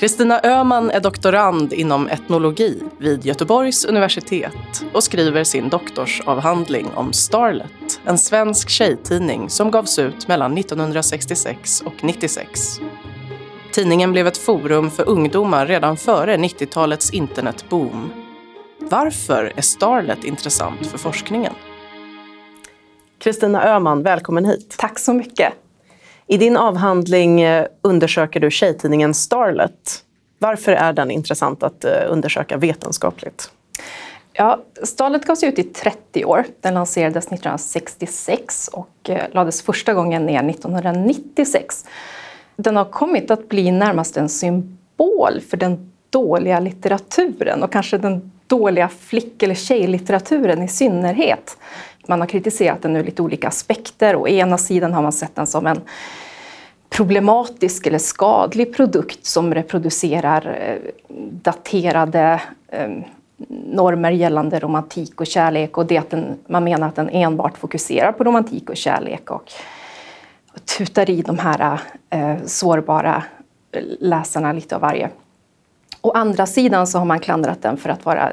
Kristina Öhman är doktorand inom etnologi vid Göteborgs universitet och skriver sin doktorsavhandling om Starlet, en svensk tjejtidning som gavs ut mellan 1966 och 96. Tidningen blev ett forum för ungdomar redan före 90-talets internetboom. Varför är Starlet intressant för forskningen? Kristina Öhman, välkommen hit. Tack så mycket. I din avhandling eh, undersöker du tjejtidningen Starlet. Varför är den intressant att eh, undersöka vetenskapligt? Ja, Starlet gavs ut i 30 år. Den lanserades 1966 och eh, lades första gången ner 1996. Den har kommit att bli närmast en symbol för den dåliga litteraturen och kanske den dåliga flick eller tjejlitteraturen i synnerhet. Man har kritiserat den ur lite olika aspekter. Å ena sidan har man sett den som en problematisk eller skadlig produkt som reproducerar eh, daterade eh, normer gällande romantik och kärlek och det att den, man menar att den enbart fokuserar på romantik och kärlek och, tutar i de här eh, sårbara läsarna lite av varje. Å andra sidan så har man klandrat den för att vara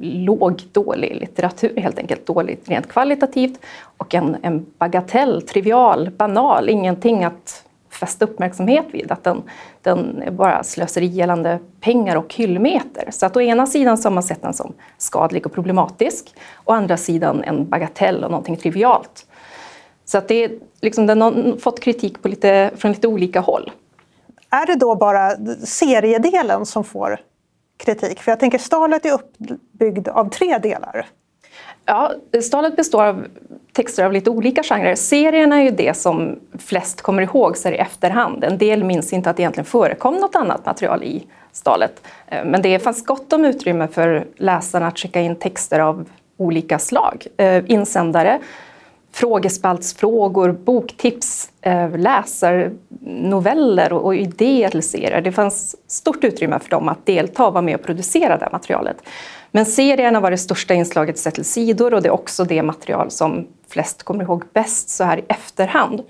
låg, dålig litteratur, helt enkelt dåligt rent kvalitativt och en, en bagatell, trivial, banal, ingenting att fästa uppmärksamhet vid. Att den, den är bara slöseri gällande pengar och hyllmeter. Så att å ena sidan så har man sett den som skadlig och problematisk, å andra sidan en bagatell och någonting trivialt. Så att det är, liksom, den har fått kritik på lite, från lite olika håll. Är det då bara seriedelen som får kritik? För jag tänker Starlet är uppbyggd av tre delar. Ja, Stalet består av texter av lite olika genrer. Serierna är ju det som flest kommer ihåg så i efterhand. En del minns inte att det egentligen förekom något annat material i Stalet. Eh, men det fanns gott om utrymme för läsarna att skicka in texter av olika slag. Eh, insändare, frågespaltsfrågor, boktips, eh, läsarnoveller och idéer till serier. Det fanns stort utrymme för dem att delta och vara med och producera det här materialet. Men serierna var det största inslaget sett till sidor och det är också det material som flest kommer ihåg bäst så här i efterhand.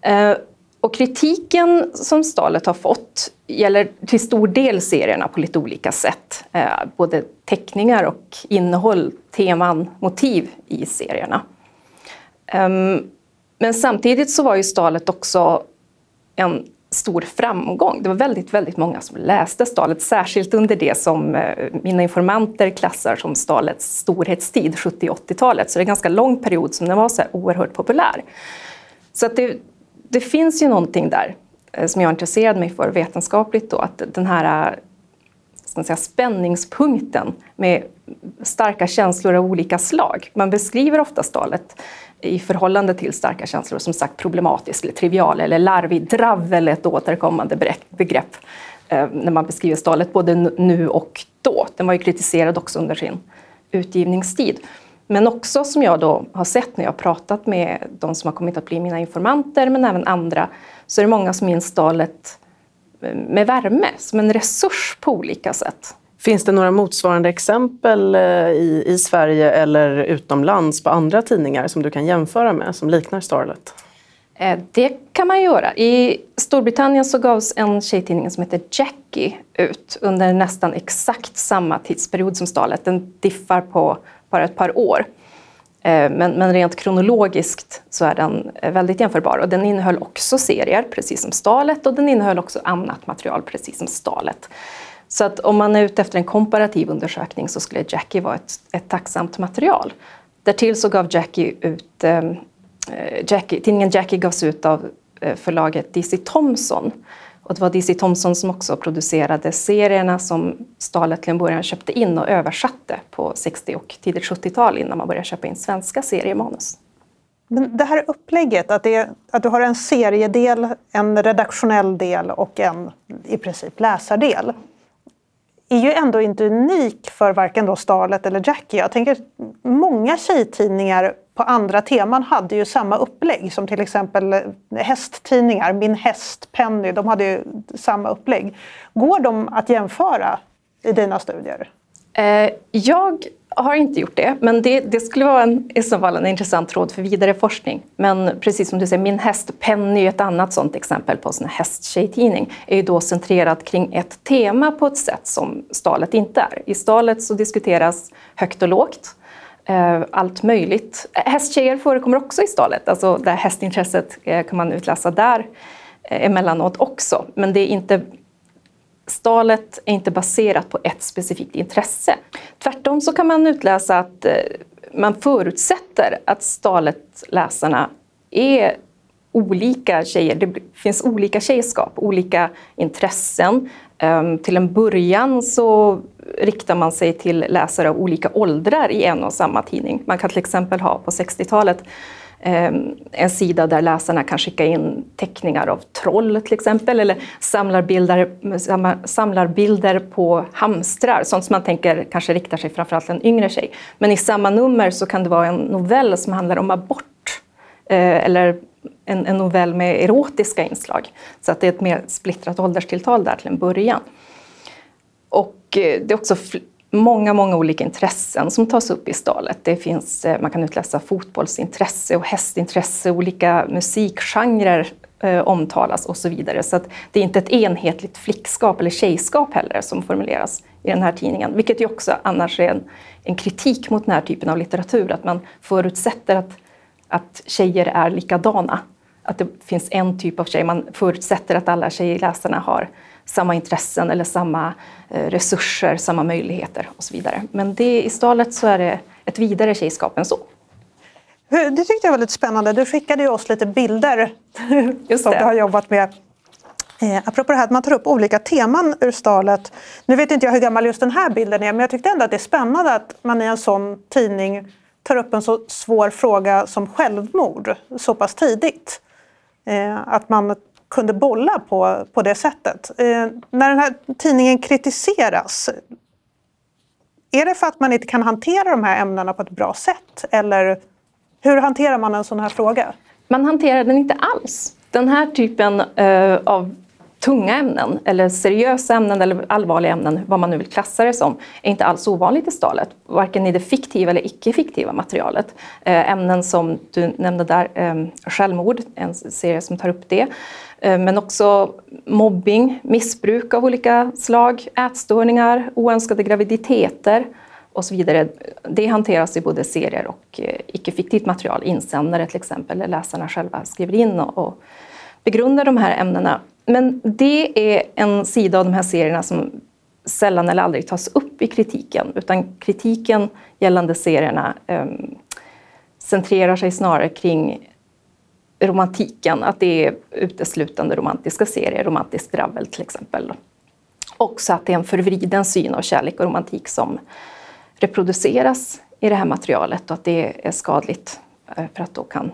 Eh, och kritiken som Stalet har fått gäller till stor del serierna på lite olika sätt. Eh, både teckningar och innehåll, teman, motiv i serierna. Ehm, men samtidigt så var ju Stalet också en stor framgång. Det var väldigt, väldigt många som läste Stalet, särskilt under det som eh, mina informanter klassar som Stalets storhetstid, 70 80-talet. Så det är en ganska lång period som den var så här oerhört populär. Så att det, det finns ju någonting där eh, som jag intresserade mig för vetenskapligt då, att den här ska man säga, spänningspunkten med starka känslor av olika slag. Man beskriver ofta Stalet i förhållande till starka känslor, som sagt problematisk, eller trivial eller larvig. Dravel är ett återkommande begrepp eh, när man beskriver Stalet, både nu och då. Den var ju kritiserad också under sin utgivningstid. Men också som jag då har sett när jag har pratat med de som har kommit att bli mina informanter, men även andra, så är det många som minns Stalet eh, med värme, som en resurs på olika sätt. Finns det några motsvarande exempel eh, i, i Sverige eller utomlands på andra tidningar som du kan jämföra med som liknar Starlet? Eh, det kan man göra. I Storbritannien så gavs en tjejtidning som heter Jackie ut under nästan exakt samma tidsperiod som Starlet. Den diffar på bara ett par år. Eh, men, men, rent kronologiskt så är den väldigt jämförbar. Och den innehöll också serier, precis som Stalet, och den innehöll också annat material, precis som Stalet. Så att om man är ute efter en komparativ undersökning så skulle Jackie vara ett, ett tacksamt material. Därtill så gav Jackie ut, eh, eh Jackie, tidningen Jackie gavs ut av eh, förlaget DC Thomson. Och det var DC Thomson som också producerade serierna som Stalet till en början köpte in och översatte på 60 och tidigt 70-tal innan man började köpa in svenska seriemanus. Men det här upplägget, att, det, att du har en seriedel, en redaktionell del och en i princip läsardel är ju ändå inte unik för varken då Starlet eller Jackie. Jag tänker många tjejtidningar på andra teman hade ju samma upplägg som till exempel eh, hästtidningar, Min häst, Penny, de hade ju samma upplägg. Går de att jämföra i dina studier? Eh, jag har inte gjort det, men det, det skulle vara en, i så fall en intressant råd för vidare forskning. Men precis som du säger, Min häst Penny är ett annat sådant exempel på en hästtjejtidning. är ju då centrerad kring ett tema på ett sätt som Stalet inte är. I Stalet så diskuteras högt och lågt, eh, allt möjligt. Hästtjejer förekommer också i Stalet, alltså det hästintresset eh, kan man utläsa där eh, emellanåt också. Men det är inte Stalet är inte baserat på ett specifikt intresse. Tvärtom så kan man utläsa att eh, man förutsätter att Stalet-läsarna är olika tjejer. Det finns olika tjejskap, olika intressen. Ehm, till en början så riktar man sig till läsare av olika åldrar i en och samma tidning. Man kan till exempel ha på 60-talet Ehm, en sida där läsarna kan skicka in teckningar av troll till exempel eller samlar bilder, samlar bilder på hamstrar, sånt som man tänker kanske riktar sig framförallt till en yngre tjej. Men i samma nummer så kan det vara en novell som handlar om abort eh, eller en, en novell med erotiska inslag. Så att det är ett mer splittrat ålderstilltal där till en början. Och eh, det är också många, många olika intressen som tas upp i stallet. Det finns, eh, man kan utläsa fotbollsintresse och hästintresse, olika musikgenrer eh, omtalas och så vidare. Så det är inte ett enhetligt flickskap eller tjejskap heller som formuleras i den här tidningen, vilket ju också annars är en, en kritik mot den här typen av litteratur, att man förutsätter att, att tjejer är likadana. Att det finns en typ av tjej, man förutsätter att alla tjejläsarna har samma intressen eller samma eh, resurser, samma möjligheter och så vidare. Men det, i Stalet så är det ett vidare tjejskap än så. Det tyckte jag var lite spännande. Du skickade ju oss lite bilder Just som du har jobbat med. Eh, apropå det här att man tar upp olika teman ur Stalet. Nu vet inte jag hur gammal just den här bilden är men jag tyckte ändå att det är spännande att man i en sån tidning tar upp en så svår fråga som självmord så pass tidigt. Eh, att man kunde bolla på, på det sättet. Eh, när den här tidningen kritiseras, är det för att man inte kan hantera de här ämnena på ett bra sätt? Eller hur hanterar man en sån här fråga? Man hanterar den inte alls. Den här typen eh, av tunga ämnen, eller seriösa ämnen eller allvarliga ämnen, vad man nu vill klassa det som, är inte alls ovanligt i stalet. Varken i det fiktiva eller icke-fiktiva materialet. Eh, ämnen som du nämnde där, eh, självmord, en serie som tar upp det. Eh, men också mobbing, missbruk av olika slag, ätstörningar, oönskade graviditeter och så vidare. Det hanteras i både serier och eh, icke-fiktivt material, insändare till exempel, där läsarna själva skriver in och begrundar de här ämnena. Men det är en sida av de här serierna som sällan eller aldrig tas upp i kritiken, utan kritiken gällande serierna eh, centrerar sig snarare kring romantiken, att det är uteslutande romantiska serier, romantiskt dravel till exempel. Också att det är en förvriden syn av kärlek och romantik som reproduceras i det här materialet och att det är skadligt eh, för att då kan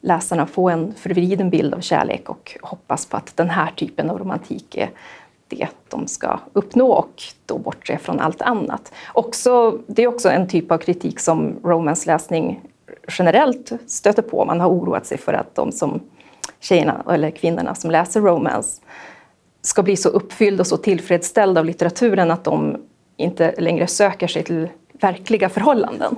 läsarna få en förvriden bild av kärlek och hoppas på att den här typen av romantik är det de ska uppnå och då bortse från allt annat. Också, det är också en typ av kritik som romansläsning generellt stöter på. Man har oroat sig för att de som tjejerna eller kvinnorna som läser romance ska bli så uppfyllda och så tillfredsställda av litteraturen att de inte längre söker sig till verkliga förhållanden.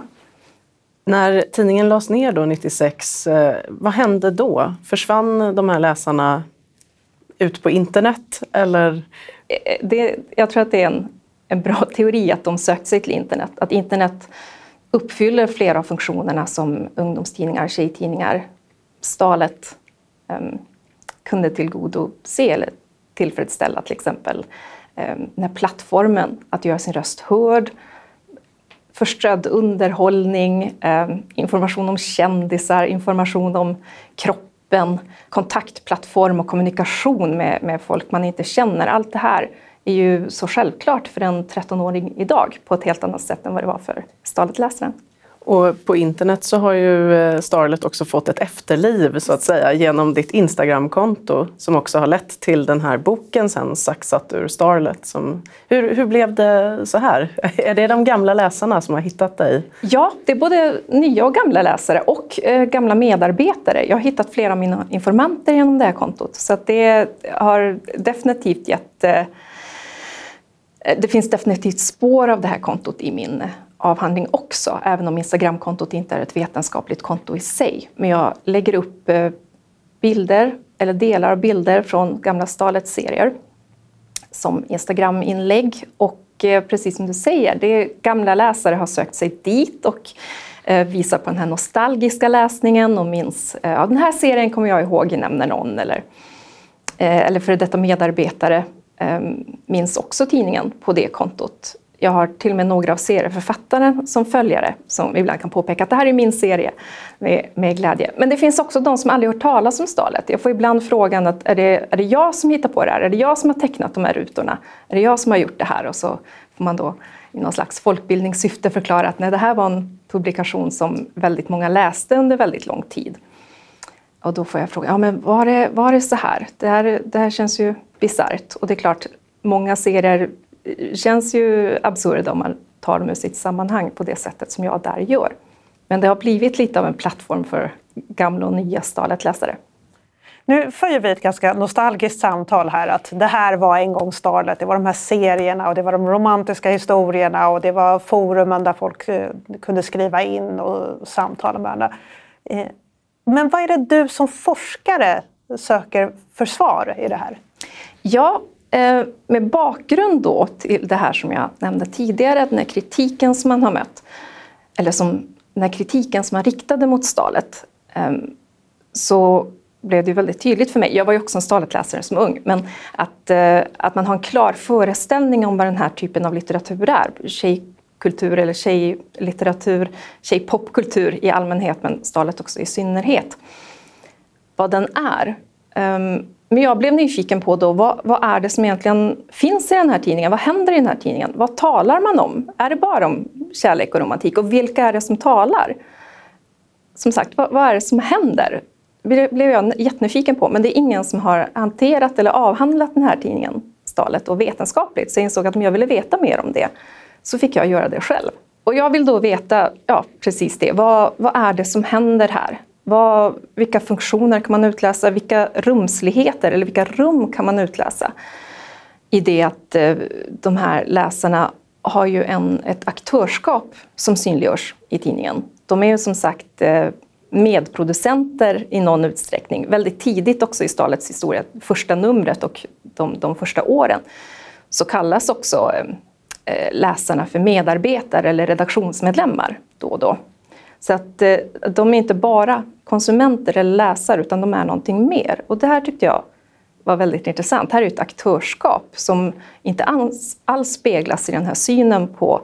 När tidningen lades ner då 96, eh, vad hände då? Försvann de här läsarna ut på internet? Eller? Eh, det, jag tror att det är en, en bra teori att de sökte sig till internet. Att internet uppfyller flera av funktionerna som ungdomstidningar, tjejtidningar, Stalet um, kunde tillgodose eller tillfredsställa till exempel. Ehm, um, den här plattformen att göra sin röst hörd, förströdd underhållning, um, information om kändisar, information om kroppen, kontaktplattform och kommunikation med, med folk man inte känner. Allt det här är ju så självklart för en 13-åring idag på ett helt annat sätt än vad det var för Stalet-läsaren. Och på internet så har ju eh, Starlet också fått ett efterliv så att säga genom ditt Instagramkonto som också har lett till den här boken sen, Saxat ur Starlet. Som, hur, hur blev det så här? Är det de gamla läsarna som har hittat dig? Ja, det är både nya och gamla läsare och eh, gamla medarbetare. Jag har hittat flera av mina informanter genom det här kontot så att det har definitivt gett eh, Eh, det finns definitivt spår av det här kontot i min eh, avhandling också, även om Instagramkontot inte är ett vetenskapligt konto i sig. Men jag lägger upp eh, bilder, eller delar av bilder från Gamla Stalets serier som Instagram-inlägg. Och precis som du säger, det gamla läsare har sökt sig dit och visar på den här nostalgiska läsningen och minns, ja den här serien kommer jag ihåg, nämner någon, eller, eller för detta medarbetare Ehm, minns också tidningen på det kontot jag har till och med några av serieförfattaren som följare som ibland kan påpeka att det här är min serie med, med glädje. Men det finns också de som aldrig hört talas om Stalet. Jag får ibland frågan att är det, är det jag som hittar på det här? Är det jag som har tecknat de här rutorna? Är det jag som har gjort det här? Och så får man då i någon slags folkbildningssyfte förklara att nej, det här var en publikation som väldigt många läste under väldigt lång tid. Och då får jag fråga, ja men var det, var det så här? Det här, det här känns ju bisarrt. Och det är klart, många serier känns ju absurda om man tar dem ur sitt sammanhang på det sättet som jag där gör. Men det har blivit lite av en plattform för gamla och nya Starlet-läsare. Nu för vi ett ganska nostalgiskt samtal här att det här var en gång Starlet. Det var de här serierna och det var de romantiska historierna och det var forumen där folk eh, kunde skriva in och samtala med varandra. Eh, men vad är det du som forskare söker för svar i det här? Ja, eh, med bakgrund då till det här som jag nämnde tidigare, den här kritiken som man har mött, eller som, den här kritiken som man riktade mot Stalet, ehm, så blev det väldigt tydligt för mig, jag var ju också en staletläsare som ung, men att, eh, att man har en klar föreställning om vad den här typen av litteratur är kultur eller tjejlitteratur, tjejpopkultur i allmänhet, men Stalet också i synnerhet. Vad den är. Ehm, men jag blev nyfiken på då, vad, vad, är det som egentligen finns i den här tidningen? Vad händer i den här tidningen? Vad talar man om? Är det bara om kärlek och romantik? Och vilka är det som talar? Som sagt, vad, vad är det som händer? Det blev jag jättenyfiken på, men det är ingen som har hanterat eller avhandlat den här tidningen, Stalet, och vetenskapligt. Så jag insåg att om jag ville veta mer om det så fick jag göra det själv. Och jag vill då veta, ja precis det, vad, vad är det som händer här? Vad, vilka funktioner kan man utläsa? Vilka rumsligheter eller vilka rum kan man utläsa? I det att eh, de här läsarna har ju en, ett aktörskap som synliggörs i tidningen. De är ju som sagt eh, medproducenter i någon utsträckning. Väldigt tidigt också i Stalets historia, första numret och de, de första åren, så kallas också eh, Eh, läsarna för medarbetare eller redaktionsmedlemmar då och då. Så att eh, de är inte bara konsumenter eller läsare utan de är någonting mer. Och det här tyckte jag var väldigt intressant. Här är ett aktörskap som inte alls, alls speglas i den här synen på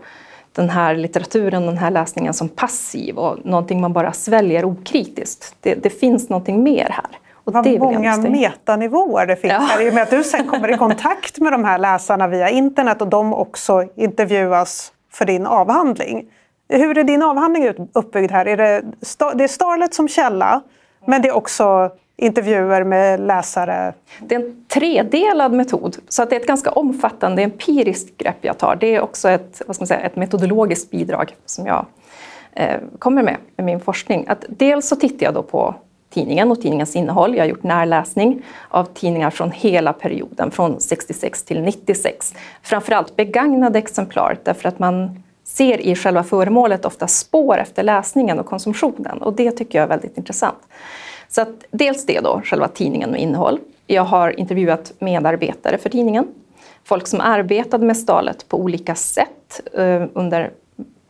den här litteraturen, den här läsningen som passiv och någonting man bara sväljer okritiskt. Det, det finns någonting mer här. Och Vad många metanivåer det finns ja. här i och med att du sen kommer i kontakt med de här läsarna via internet och de också intervjuas för din avhandling. Hur är din avhandling uppbyggd här? Är det, det är Starlet som källa, men det är också intervjuer med läsare? Det är en tredelad metod, så att det är ett ganska omfattande empiriskt grepp jag tar. Det är också ett, vad ska man säga, ett metodologiskt bidrag som jag eh, kommer med i min forskning. Att dels så tittar jag då på tidningen och tidningens innehåll. Jag har gjort närläsning av tidningar från hela perioden, från 66 till 96. Framförallt begagnade exemplar, därför att man ser i själva föremålet ofta spår efter läsningen och konsumtionen och det tycker jag är väldigt intressant. Så att dels det då, själva tidningen och innehåll. Jag har intervjuat medarbetare för tidningen, folk som arbetade med Stalet på olika sätt eh, under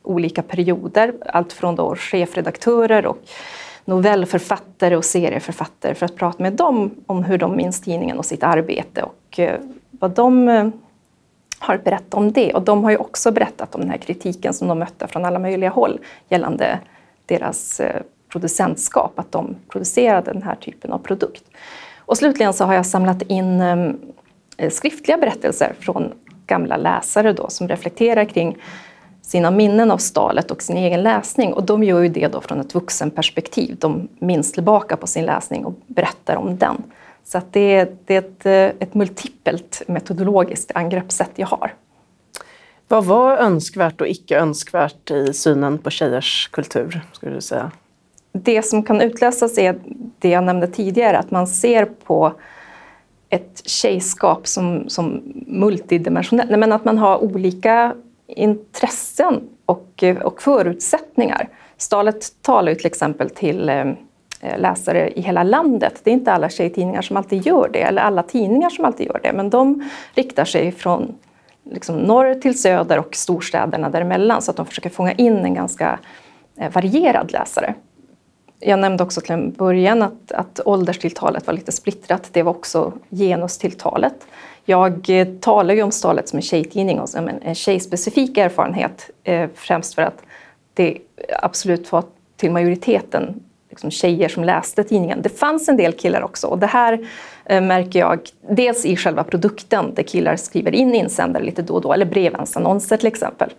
olika perioder, allt från då chefredaktörer och novellförfattare och serieförfattare för att prata med dem om hur de minns tidningen och sitt arbete och eh, vad de eh, har berättat om det. Och de har ju också berättat om den här kritiken som de mötte från alla möjliga håll gällande deras eh, producentskap, att de producerade den här typen av produkt. Och slutligen så har jag samlat in skriftliga berättelser från gamla läsare då, som reflekterar kring sina minnen av stalet och sin egen läsning. Och de gör ju det då från ett vuxenperspektiv. De minns tillbaka på sin läsning och berättar om den. Så att det, är, det är ett, eh, ett multipelt metodologiskt angreppssätt jag har. Vad var önskvärt och icke önskvärt i synen på tjejers kultur? Skulle du säga? Det som kan utläsas är det jag nämnde tidigare, att man ser på ett tjejskap som, som multidimensionellt, men att man har olika intressen och, och förutsättningar. Stalet talar ju till exempel till eh, läsare i hela landet. Det är inte alla tjejtidningar som alltid gör det, eller alla tidningar som alltid gör det, men de riktar sig från liksom norr till söder och storstäderna däremellan så att de försöker fånga in en ganska eh, varierad läsare. Jag nämnde också till en början att, att ålderstilltalet var lite splittrat. Det var också genustilltalet. Jag eh, talar ju om Stalet som en tjejtidning och som en, en tjejspecifik erfarenhet, eh, främst för att det absolut var till majoriteten liksom tjejer som läste tidningen. Det fanns en del killar också och det här eh, märker jag dels i själva produkten där killar skriver in insändare lite då och då, eller brevvänsannonser till exempel.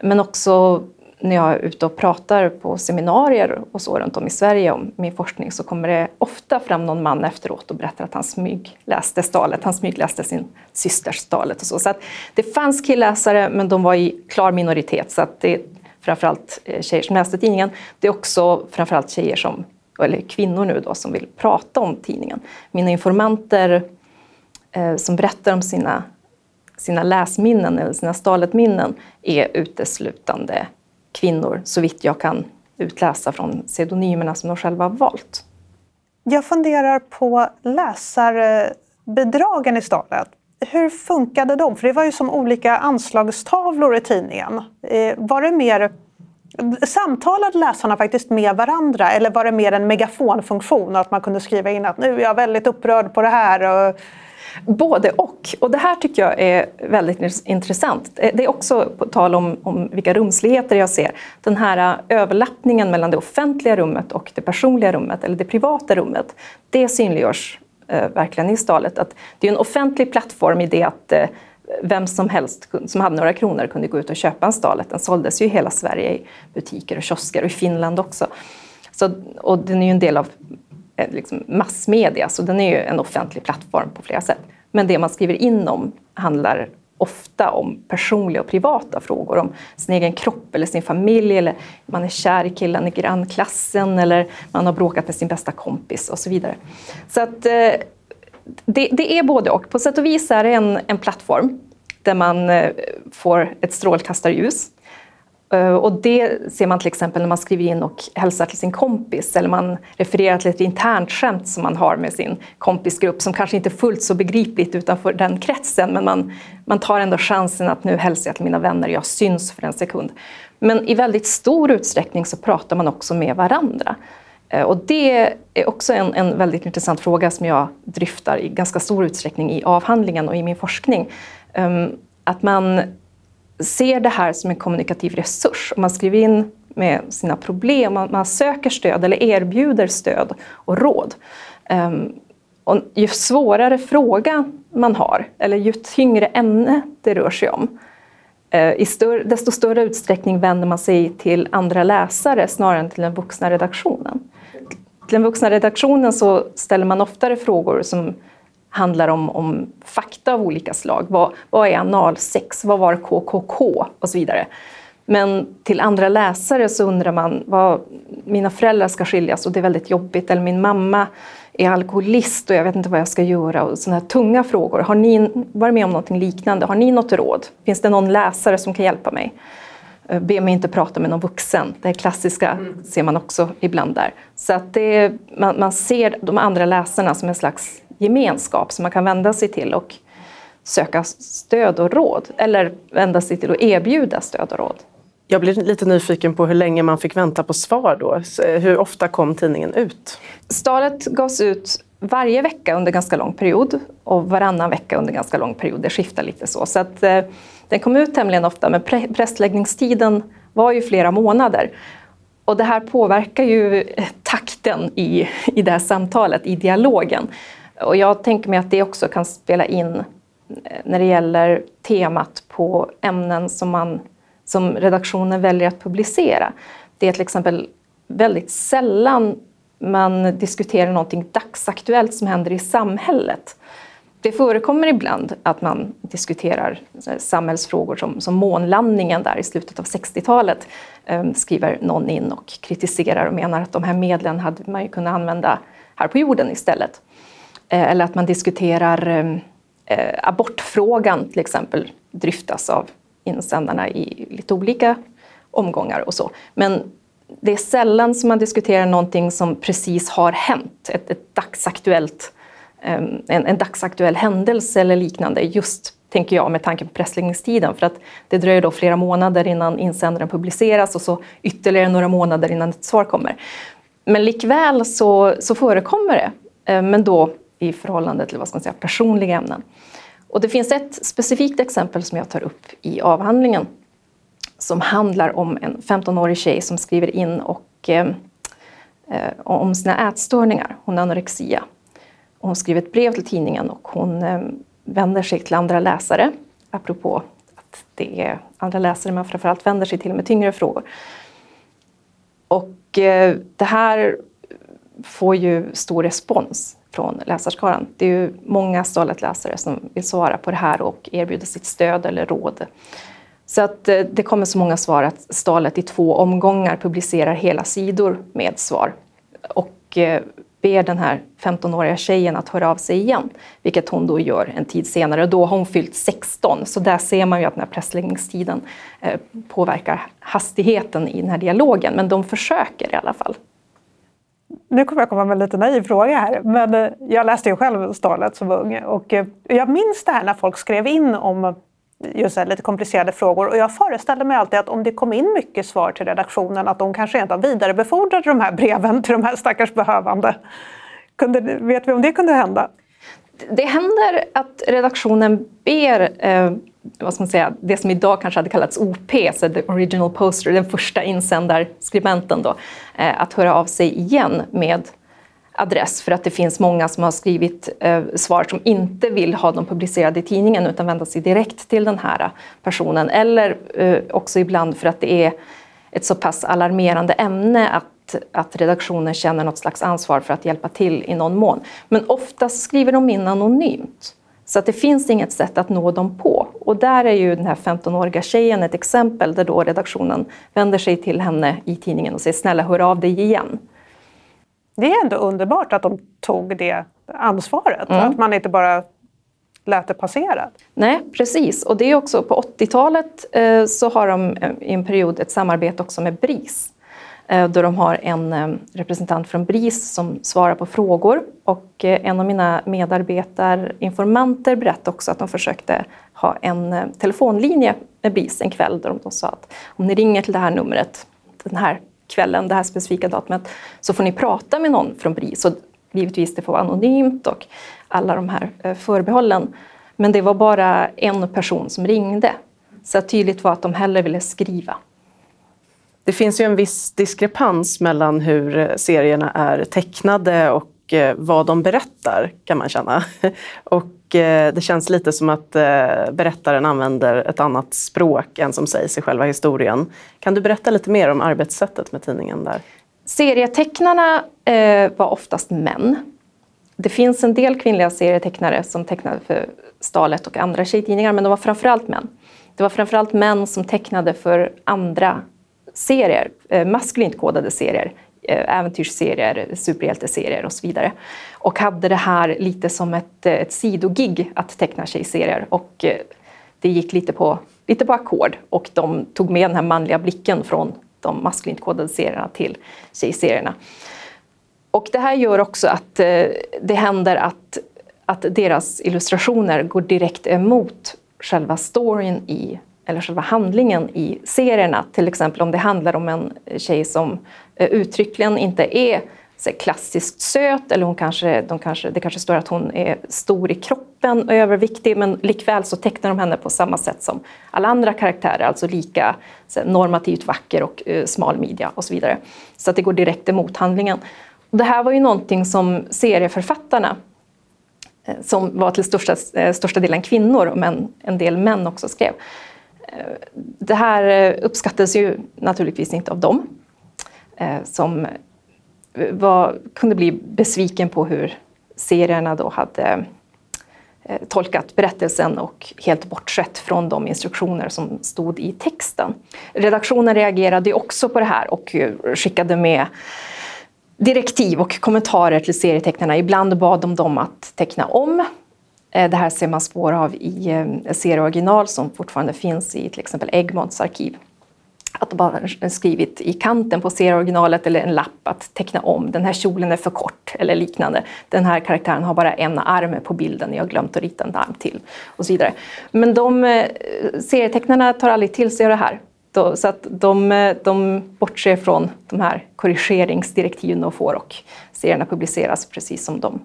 Men också när jag är ute och pratar på seminarier och så runt om i Sverige om min forskning så kommer det ofta fram någon man efteråt och berättar att han smygläste Stalet, han smygläste sin systers Stalet och så. Så att det fanns killläsare men de var i klar minoritet så att det är framförallt eh, tjejer som läste tidningen. Det är också framförallt tjejer som, eller kvinnor nu då, som vill prata om tidningen. Mina informanter eh, som berättar om sina, sina läsminnen eller sina staletminnen är uteslutande kvinnor, så vitt jag kan utläsa från pseudonymerna som de själva har valt. Jag funderar på läsarbidragen i Hur funkade de? För det var ju som olika anslagstavlor i tidningen. Eh, var det mer Samtalade läsarna faktiskt med varandra eller var det mer en megafonfunktion att man kunde skriva in att nu är jag väldigt upprörd på det här? Och Både och. Och det här tycker jag är väldigt intressant. Eh, det är också på tal om, om vilka rumsligheter jag ser. Den här eh, överlappningen mellan det offentliga rummet och det personliga rummet, eller det privata rummet. Det synliggörs eh, verkligen i stalet. Att det är en offentlig plattform i det att eh, vem som helst som hade några kronor kunde gå ut och köpa en stalet. Den såldes ju i hela Sverige i butiker och kiosker och i Finland också. Så, och den är ju en del av Eh, liksom massmedia, så den är ju en offentlig plattform på flera sätt. Men det man skriver in om handlar ofta om personliga och privata frågor, om sin egen kropp eller sin familj, eller man är kär i killen i grannklassen, eller man har bråkat med sin bästa kompis och så vidare. Så att eh, det, det, är både och. På sätt och vis är det en, en plattform där man eh, får ett strålkastarljus Eh, och det ser man till exempel när man skriver in och hälsar till sin kompis eller man refererar till ett internt skämt som man har med sin kompisgrupp som kanske inte är fullt så begripligt utanför den kretsen men man, man tar ändå chansen att nu hälsar jag till mina vänner, jag syns för en sekund. Men i väldigt stor utsträckning så pratar man också med varandra. Eh, och det är också en, en väldigt intressant fråga som jag dryftar i ganska stor utsträckning i avhandlingen och i min forskning. Ehm, att man ser det här som en kommunikativ resurs. man skriver in med sina problem, man, man söker stöd eller erbjuder stöd och råd. Um, och ju svårare fråga man har, eller ju tyngre ämne det rör sig om, uh, i större, desto större utsträckning vänder man sig till andra läsare snarare än till den vuxna redaktionen. Till den vuxna redaktionen så ställer man oftare frågor som handlar om, om fakta av olika slag. Vad, vad är analsex? Vad var KKK? Och så vidare. Men till andra läsare så undrar man vad mina föräldrar ska skiljas och det är väldigt jobbigt. Eller min mamma är alkoholist och jag vet inte vad jag ska göra. Och sådana här tunga frågor. Har ni varit med om något liknande? Har ni något råd? Finns det någon läsare som kan hjälpa mig? Eh, be mig inte prata med någon vuxen. Det klassiska mm. ser man också ibland där. Så att det, man, man ser de andra läsarna som en slags gemenskap som man kan vända sig till och söka stöd och råd. Eller vända sig till och erbjuda stöd och råd. Jag blir lite nyfiken på hur länge man fick vänta på svar då. Hur ofta kom tidningen ut? Stalet gavs ut varje vecka under ganska lång period och varannan vecka under ganska lång period. Det skiftar lite så. så att, eh, den kom ut tämligen ofta men pre pressläggningstiden var ju flera månader. Och det här påverkar ju takten i, i det här samtalet, i dialogen. Och jag tänker mig att det också kan spela in eh, när det gäller temat på ämnen som man som redaktionen väljer att publicera. Det är till exempel väldigt sällan man diskuterar någonting dagsaktuellt som händer i samhället. Det förekommer ibland att man diskuterar eh, samhällsfrågor som, som månlandningen där i slutet av 60-talet. Eh, skriver någon in och kritiserar och menar att de här medlen hade man ju kunnat använda här på jorden istället. Eh, eller att man diskuterar ehm, eh, abortfrågan till exempel dryftas av insändarna i lite olika omgångar och så. Men det är sällan som man diskuterar någonting som precis har hänt, ett, ett dagsaktuellt, ehm, en, en dagsaktuell händelse eller liknande, just tänker jag med tanke på pressläggningstiden. För att det dröjer då flera månader innan insändaren publiceras och så ytterligare några månader innan ett svar kommer. Men likväl så, så förekommer det, ehm, men då i förhållande till vad ska man säga, personliga ämnen. Och det finns ett specifikt exempel som jag tar upp i avhandlingen som handlar om en 15-årig tjej som skriver in och, eh, eh, om sina ätstörningar. Hon har anorexia. Hon skriver ett brev till tidningen och hon eh, vänder sig till andra läsare, apropå att det är andra läsare man framförallt vänder sig till med tyngre frågor. Och eh, det här får ju stor respons från läsarskaran. Det är ju många Stalet-läsare som vill svara på det här och erbjuda sitt stöd eller råd. Så att eh, det kommer så många svar att Stalet i två omgångar publicerar hela sidor med svar. Och eh, ber den här 15-åriga tjejen att höra av sig igen, vilket hon då gör en tid senare. Då har hon fyllt 16, så där ser man ju att den här pressläggningstiden eh, påverkar hastigheten i den här dialogen. Men de försöker i alla fall. Nu kommer jag komma med en lite naiv fråga här, men jag läste ju själv Starlet som ung och jag minns det här när folk skrev in om just här, lite komplicerade frågor. Och jag föreställer mig alltid att om det kom in mycket svar till redaktionen att de kanske inte vidarebefordrade de här breven till de här stackars behövande. Kunde, vet vi om det kunde hända? Det händer att redaktionen ber eh, vad ska man säga, det som idag kanske hade kallats OP, så the original poster, den första insändarskribenten, då, eh, att höra av sig igen med adress för att det finns många som har skrivit eh, svar som inte vill ha dem publicerade i tidningen utan vända sig direkt till den här personen. Eller eh, också ibland för att det är ett så pass alarmerande ämne att, att redaktionen känner något slags ansvar för att hjälpa till i någon mån. Men oftast skriver de in anonymt. Så att det finns inget sätt att nå dem på. Och där är ju den här 15-åriga tjejen ett exempel där då redaktionen vänder sig till henne i tidningen och säger snälla hör av dig igen. Det är ändå underbart att de tog det ansvaret, mm. att man inte bara lät det passera. Nej, precis. Och det är också på 80-talet eh, så har de eh, i en period ett samarbete också med BRIS. Eh, då de har en eh, representant från BRIS som svarar på frågor. Och eh, en av mina medarbetarinformanter berättade också att de försökte ha en eh, telefonlinje med BRIS en kväll där de då sa att om ni ringer till det här numret den här kvällen, det här specifika datumet, så får ni prata med någon från BRIS. Och givetvis, det får vara anonymt och alla de här eh, förbehållen. Men det var bara en person som ringde. Så tydligt var att de hellre ville skriva. Det finns ju en viss diskrepans mellan hur eh, serierna är tecknade och eh, vad de berättar, kan man känna. Och Eh, det känns lite som att eh, berättaren använder ett annat språk än som sägs i själva historien. Kan du berätta lite mer om arbetssättet med tidningen där? Serietecknarna eh, var oftast män. Det finns en del kvinnliga serietecknare som tecknade för Stalet och andra tjejtidningar, men de var framförallt män. Det var framförallt män som tecknade för andra serier, maskulint kodade serier, Eh, äventyrsserier, superhjälteserier och så vidare. Och hade det här lite som ett, eh, ett sidogig att teckna tjejserier. Och eh, det gick lite på, lite på ackord och de tog med den här manliga blicken från de maskulint kodade serierna till tjejserierna. Och det här gör också att det händer att, att deras illustrationer går direkt emot själva storyn i, eller själva handlingen i serierna. Till exempel om det handlar om en tjej som eh, uttryckligen inte är klassiskt söt eller hon kanske, de kanske, det kanske står att hon är stor i kroppen och överviktig men likväl så tecknar de henne på samma sätt som alla andra karaktärer, alltså lika normativt vacker och uh, smal midja och så vidare. Så att det går direkt emot handlingen. Det här var ju någonting som serieförfattarna eh, som var till största, största delen kvinnor, men en del män också skrev. Eh, det här eh, uppskattades ju naturligtvis inte av dem eh, som var, kunde bli besviken på hur serierna då hade tolkat berättelsen och helt bortsett från de instruktioner som stod i texten. Redaktionen reagerade också på det här och skickade med direktiv och kommentarer till serietecknarna. Ibland bad de dem att teckna om. Eh, det här ser man spår av i eh, serieoriginal som fortfarande finns i till exempel Egmonts arkiv att de bara skrivit i kanten på serieoriginalet eller en lapp att teckna om. Den här kjolen är för kort eller liknande. Den här karaktären har bara en arm på bilden, jag har glömt att rita en arm till och så vidare. Men de eh, serietecknarna tar aldrig till sig av det här. Så att de, de bortser från de här korrigeringsdirektiven de får och serierna publiceras precis som de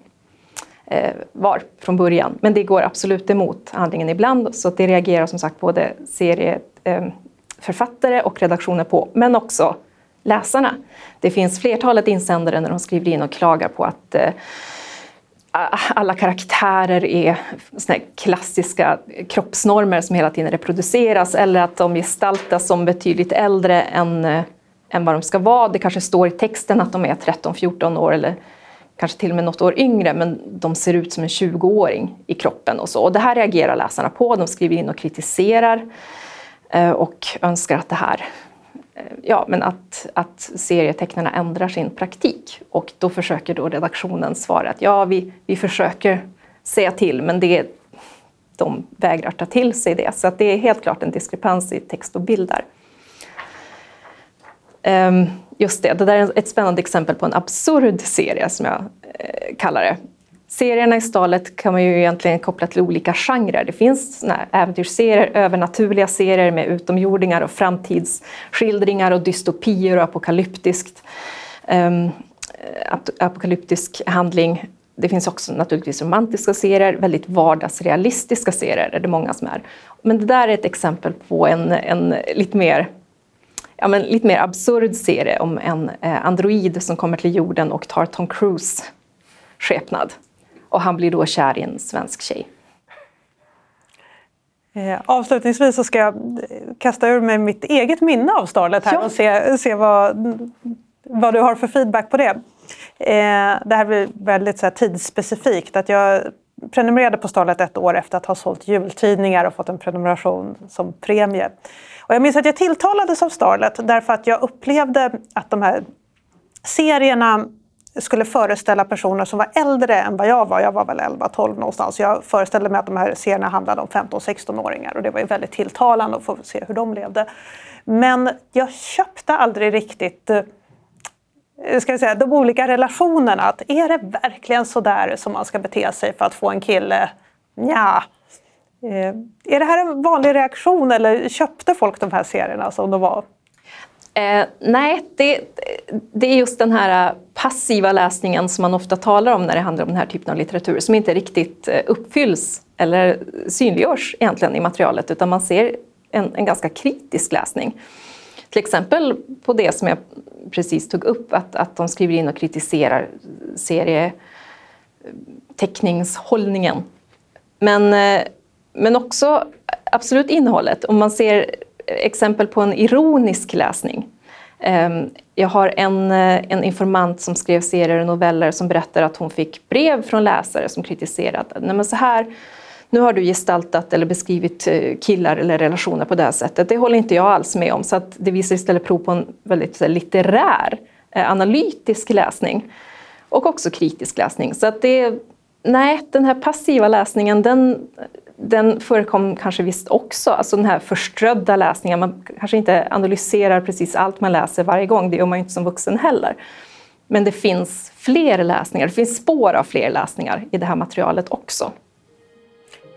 Eh, var från början. Men det går absolut emot handlingen ibland så det reagerar som sagt både serieförfattare eh, och redaktioner på, men också läsarna. Det finns flertalet insändare när de skriver in och klagar på att eh, alla karaktärer är såna klassiska kroppsnormer som hela tiden reproduceras eller att de gestaltas som betydligt äldre än, eh, än vad de ska vara. Det kanske står i texten att de är 13-14 år eller kanske till och med något år yngre, men de ser ut som en 20-åring i kroppen och så. Och det här reagerar läsarna på. De skriver in och kritiserar. Eh, och önskar att det här eh, Ja, men att, att serietecknarna ändrar sin praktik. Och då försöker då redaktionen svara att ja, vi, vi försöker säga till, men det, de vägrar ta till sig det. Så att det är helt klart en diskrepans i text och bild där. Um, just det, det där är ett spännande exempel på en absurd serie som jag eh, kallar det. Serierna i stalet kan man ju egentligen koppla till olika genrer. Det finns äventyrsserier, övernaturliga serier med utomjordingar och framtidsskildringar och dystopier och apokalyptiskt, um, apokalyptisk handling. Det finns också naturligtvis romantiska serier, väldigt vardagsrealistiska serier är det många som är. Men det där är ett exempel på en, en lite mer ja, men lite mer absurd serie om en eh, android som kommer till jorden och tar Tom Cruise skepnad. Och han blir då kär i en svensk tjej. Eh, avslutningsvis så ska jag eh, kasta ur mig mitt eget minne av Starlet här ja. och se, se vad, vad du har för feedback på det. Eh, det här blir väldigt så här, tidsspecifikt. Att jag prenumererade på Starlet ett år efter att ha sålt jultidningar och fått en prenumeration som premie. Och jag minns att jag tilltalades av Starlet därför att jag upplevde att de här serierna skulle föreställa personer som var äldre än vad jag var. Jag var väl 11-12 någonstans. Jag föreställde mig att de här serierna handlade om 15-16-åringar och det var ju väldigt tilltalande att få se hur de levde. Men jag köpte aldrig riktigt eh, ska jag säga, de olika relationerna. Att är det verkligen så där som man ska bete sig för att få en kille? Ja. Eh, är det här en vanlig reaktion eller köpte folk de här serierna som de var? Eh, nej, det, det, är just den här eh, passiva läsningen som man ofta talar om när det handlar om den här typen av litteratur som inte riktigt eh, uppfylls eller synliggörs egentligen i materialet utan man ser en, en ganska kritisk läsning. Till exempel på det som jag precis tog upp, att, att de skriver in och kritiserar serieteckningshållningen. Men, eh, men också absolut innehållet. Om man ser exempel på en ironisk läsning. Ehm, jag har en, eh, en informant som skrev serier och noveller som berättar att hon fick brev från läsare som kritiserade. Nej, men så här, nu har du gestaltat eller beskrivit eh, killar eller relationer på det här sättet. Det håller inte jag alls med om. Så att det visar istället prov på en väldigt litterär, eh, analytisk läsning. Och också kritisk läsning. Så att det, nej, den här passiva läsningen den den förekom kanske visst också, alltså den här förströdda läsningen. Man kanske inte analyserar precis allt man läser varje gång, det gör man ju inte som vuxen heller. Men det finns fler läsningar, det finns spår av fler läsningar i det här materialet också.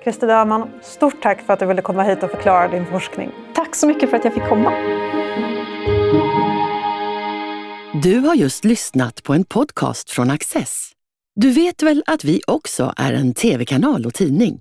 Christer Döman, stort tack för att du ville komma hit och förklara din forskning. Tack så mycket för att jag fick komma. Du har just lyssnat på en podcast från Access. Du vet väl att vi också är en tv-kanal och tidning?